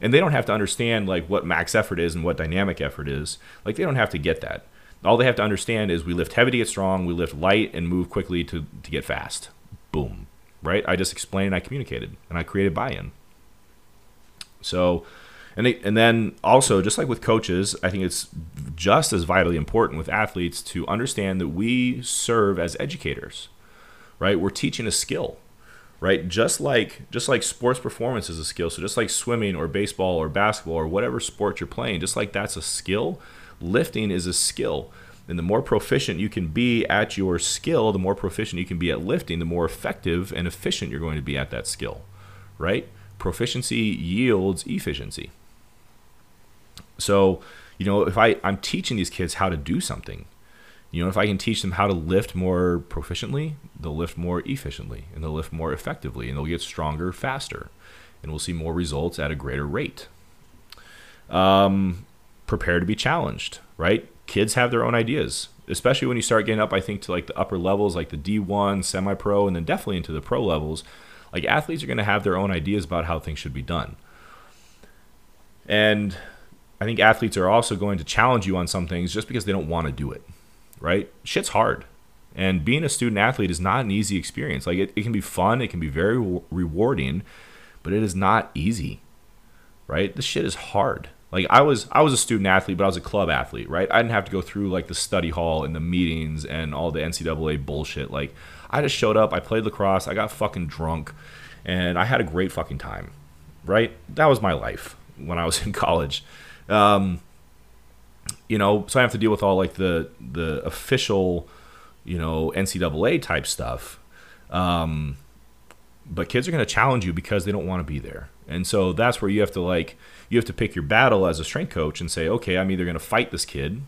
And they don't have to understand like what max effort is and what dynamic effort is. Like they don't have to get that. All they have to understand is we lift heavy to get strong, we lift light and move quickly to, to get fast. Boom. Right? I just explained I communicated and I created buy-in. So and they, and then also just like with coaches, I think it's just as vitally important with athletes to understand that we serve as educators. Right? We're teaching a skill. Right? Just like just like sports performance is a skill. So just like swimming or baseball or basketball or whatever sport you're playing, just like that's a skill, lifting is a skill. And the more proficient you can be at your skill, the more proficient you can be at lifting, the more effective and efficient you're going to be at that skill. Right? Proficiency yields efficiency. So, you know, if I, I'm teaching these kids how to do something, you know, if I can teach them how to lift more proficiently, they'll lift more efficiently and they'll lift more effectively and they'll get stronger faster and we'll see more results at a greater rate. Um, prepare to be challenged, right? Kids have their own ideas, especially when you start getting up, I think, to like the upper levels, like the D1, semi pro, and then definitely into the pro levels. Like athletes are going to have their own ideas about how things should be done. And I think athletes are also going to challenge you on some things just because they don't want to do it, right? Shit's hard. And being a student athlete is not an easy experience. Like, it, it can be fun, it can be very rewarding, but it is not easy, right? This shit is hard. Like I was, I was a student athlete, but I was a club athlete, right? I didn't have to go through like the study hall and the meetings and all the NCAA bullshit. Like I just showed up, I played lacrosse, I got fucking drunk, and I had a great fucking time, right? That was my life when I was <laughs> in college. Um, you know, so I have to deal with all like the the official, you know, NCAA type stuff. Um, but kids are going to challenge you because they don't want to be there, and so that's where you have to like you have to pick your battle as a strength coach and say, okay, I'm either going to fight this kid,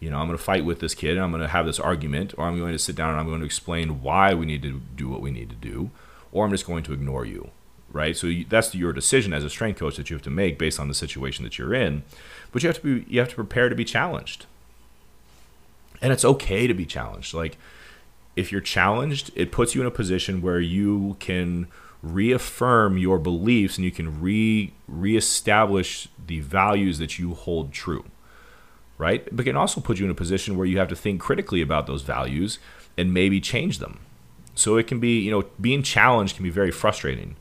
you know, I'm going to fight with this kid, and I'm going to have this argument, or I'm going to sit down and I'm going to explain why we need to do what we need to do, or I'm just going to ignore you right? So that's your decision as a strength coach that you have to make based on the situation that you're in. But you have to be you have to prepare to be challenged. And it's okay to be challenged. Like if you're challenged, it puts you in a position where you can reaffirm your beliefs and you can re reestablish the values that you hold true. Right? But it can also put you in a position where you have to think critically about those values and maybe change them. So it can be, you know, being challenged can be very frustrating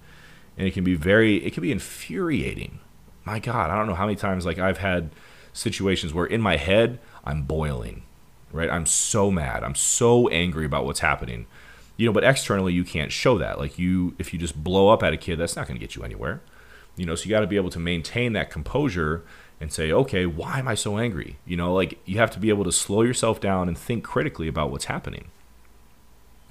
and it can be very it can be infuriating. My god i don't know how many times like i've had situations where in my head i'm boiling right? I'm so mad. I'm so angry about what's happening. You know but externally you can't show that. Like you if you just blow up at a kid that's not going to get you anywhere. You know so you got to be able to maintain that composure and say, okay, why am I so angry? You know, like you have to be able to slow yourself down and think critically about what's happening.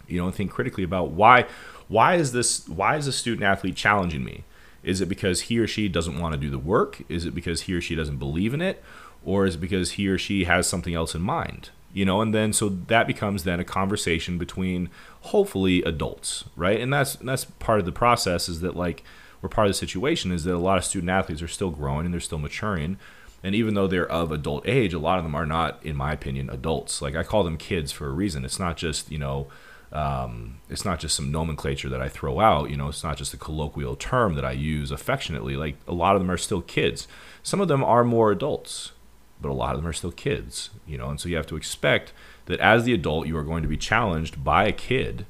You know, and think critically about why why is this why is a student athlete challenging me? Is it because he or she doesn't want to do the work? Is it because he or she doesn't believe in it? Or is it because he or she has something else in mind? You know, and then so that becomes then a conversation between hopefully adults, right? And that's that's part of the process is that like we're part of the situation is that a lot of student athletes are still growing and they're still maturing. And even though they're of adult age, a lot of them are not, in my opinion, adults. Like I call them kids for a reason. It's not just, you know, um, it's not just some nomenclature that I throw out. You know, it's not just a colloquial term that I use affectionately. Like a lot of them are still kids. Some of them are more adults, but a lot of them are still kids. You know, and so you have to expect that as the adult, you are going to be challenged by a kid,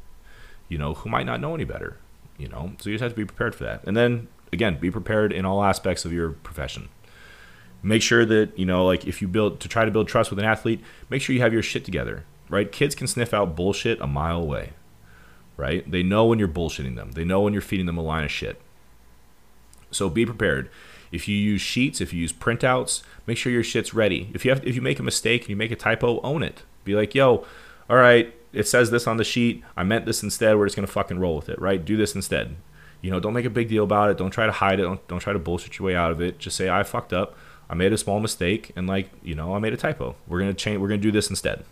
you know, who might not know any better you know so you just have to be prepared for that and then again be prepared in all aspects of your profession make sure that you know like if you build to try to build trust with an athlete make sure you have your shit together right kids can sniff out bullshit a mile away right they know when you're bullshitting them they know when you're feeding them a line of shit so be prepared if you use sheets if you use printouts make sure your shit's ready if you have if you make a mistake and you make a typo own it be like yo all right it says this on the sheet. I meant this instead. We're just gonna fucking roll with it, right? Do this instead. You know, don't make a big deal about it. Don't try to hide it. Don't, don't try to bullshit your way out of it. Just say I fucked up. I made a small mistake, and like you know, I made a typo. We're gonna change. We're gonna do this instead.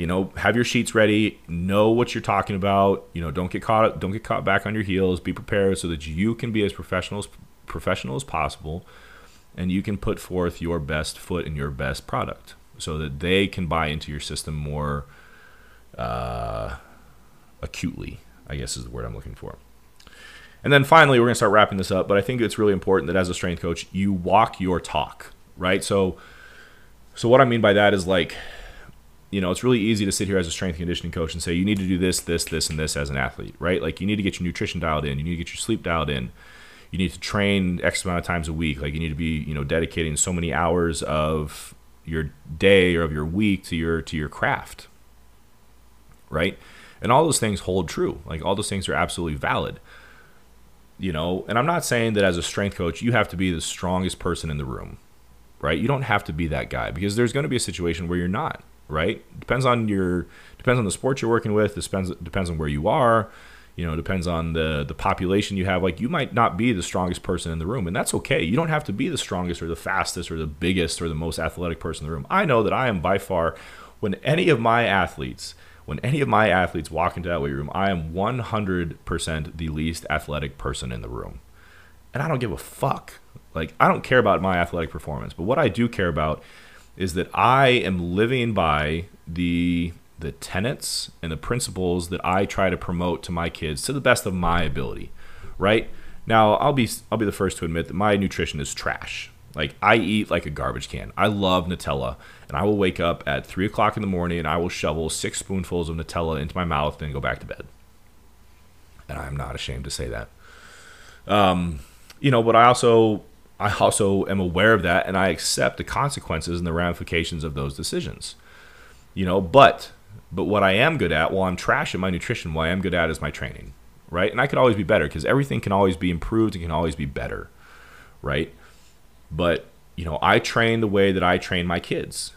You know, have your sheets ready. Know what you're talking about. You know, don't get caught. Don't get caught back on your heels. Be prepared so that you can be as professional as professional as possible, and you can put forth your best foot and your best product so that they can buy into your system more uh, acutely, I guess is the word I'm looking for. And then finally, we're going to start wrapping this up, but I think it's really important that as a strength coach, you walk your talk, right? So, so what I mean by that is like, you know, it's really easy to sit here as a strength conditioning coach and say you need to do this, this, this, and this as an athlete, right? Like you need to get your nutrition dialed in, you need to get your sleep dialed in, you need to train X amount of times a week, like you need to be, you know, dedicating so many hours of your day or of your week to your to your craft right? And all those things hold true. Like all those things are absolutely valid you know? And i'm not saying that as a strength coach you have to be the strongest person in the room right? You don't have to be that guy because there's going to be a situation where you're not right depends on your depends on the sport you're working with depends depends on where you are you know, depends on the the population you have. Like you might not be the strongest person in the room, and that's okay. You don't have to be the strongest or the fastest or the biggest or the most athletic person in the room. I know that I am by far when any of my athletes when any of my athletes walk into that weight room, I am 100% the least athletic person in the room. And I don't give a fuck. Like, I don't care about my athletic performance. But what I do care about is that I am living by the the tenets and the principles that I try to promote to my kids to the best of my ability, right? Now, I'll be I'll be the first to admit that my nutrition is trash. Like I eat like a garbage can. I love Nutella, and I will wake up at three o'clock in the morning and I will shovel six spoonfuls of Nutella into my mouth and go back to bed. And I'm not ashamed to say that. Um, you know, but I also I also am aware of that, and I accept the consequences and the ramifications of those decisions. You know, but but what I am good at, while I'm trash at my nutrition, what I am good at is my training, right? And I could always be better because everything can always be improved and can always be better, right? But, you know, I train the way that I train my kids.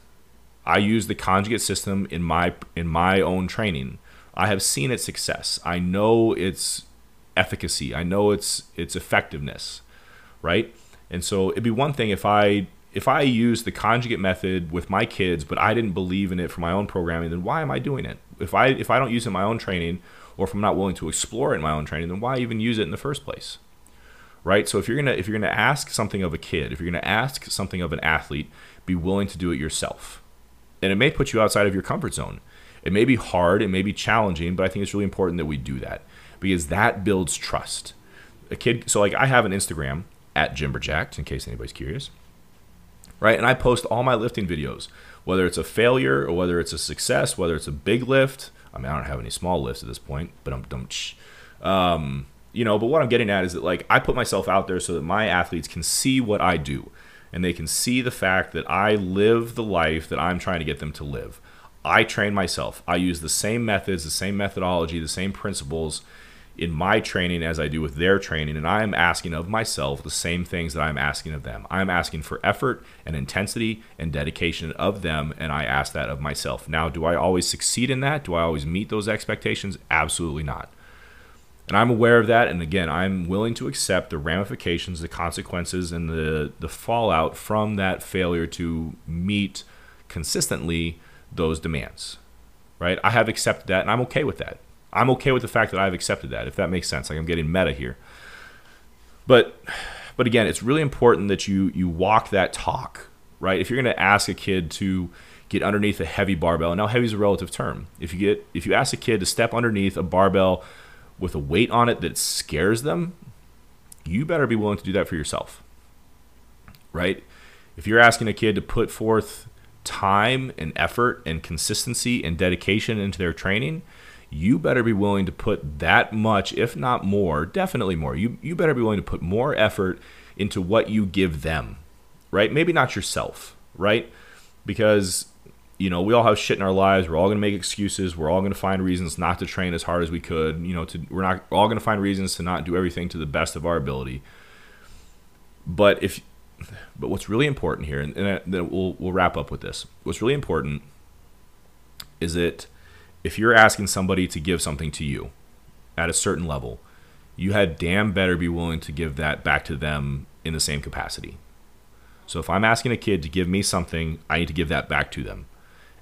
I use the conjugate system in my in my own training. I have seen its success. I know its efficacy. I know its its effectiveness, right? And so it'd be one thing if I if I use the conjugate method with my kids, but I didn't believe in it for my own programming, then why am I doing it? If I if I don't use it in my own training, or if I'm not willing to explore it in my own training, then why even use it in the first place? Right? So if you're gonna if you're gonna ask something of a kid, if you're gonna ask something of an athlete, be willing to do it yourself. And it may put you outside of your comfort zone. It may be hard, it may be challenging, but I think it's really important that we do that because that builds trust. A kid so like I have an Instagram at Jimberjacked, in case anybody's curious right? And I post all my lifting videos, whether it's a failure or whether it's a success, whether it's a big lift. I mean, I don't have any small lifts at this point, but I'm. Um, you know, but what I'm getting at is that like I put myself out there so that my athletes can see what I do, and they can see the fact that I live the life that I'm trying to get them to live. I train myself. I use the same methods, the same methodology, the same principles in my training as I do with their training, and I am asking of myself the same things that I'm asking of them. I'm asking for effort and intensity and dedication of them, and I ask that of myself. Now, do I always succeed in that? Do I always meet those expectations? Absolutely not. And I'm aware of that, and again, I'm willing to accept the ramifications, the consequences, and the, the fallout from that failure to meet consistently those demands. Right? I have accepted that, and I'm okay with that. I'm okay with the fact that I've accepted that, if that makes sense. Like I'm getting meta here. But but again, it's really important that you you walk that talk, right? If you're to ask a kid to get underneath a heavy barbell, and now heavy is a relative term. If you get if you ask a kid to step underneath a barbell with a weight on it that scares them, you better be willing to do that for yourself. Right? If you're asking a kid to put forth time and effort and consistency and dedication into their training, you better be willing to put that much, if not more, definitely more. You you better be willing to put more effort into what you give them, right? Maybe not yourself, right? Because you know we all have shit in our lives. We're all gonna make excuses. We're all gonna find reasons not to train as hard as we could. You know, to we're not we're all gonna find reasons to not do everything to the best of our ability. But if but what's really important here, and, and then we'll we'll wrap up with this. What's really important is that if you're asking somebody to give something to you at a certain level, you had damn better be willing to give that back to them in the same capacity. So if I'm asking a kid to give me something, I need to give that back to them.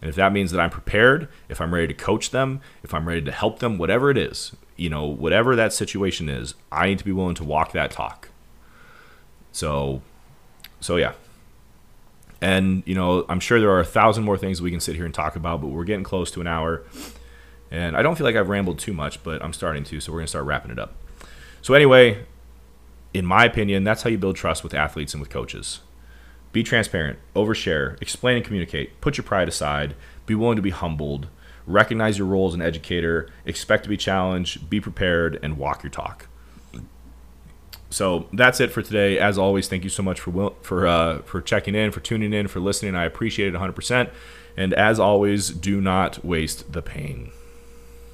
And if that means that I'm prepared, if I'm ready to coach them, if I'm ready to help them, whatever it is, you know, whatever that situation is, I need to be willing to walk that talk. So so yeah. And you know, I'm sure there are a thousand more things we can sit here and talk about, but we're getting close to an hour. And I don't feel like I've rambled too much, but I'm starting to, so we're gonna start wrapping it up. So anyway, in my opinion, that's how you build trust with athletes and with coaches. Be transparent, overshare, explain and communicate, put your pride aside, be willing to be humbled, recognize your role as an educator, expect to be challenged, be prepared, and walk your talk. So that's it for today. As always, thank you so much for for uh, for checking in, for tuning in, for listening. I appreciate it 100%. And as always, do not waste the pain.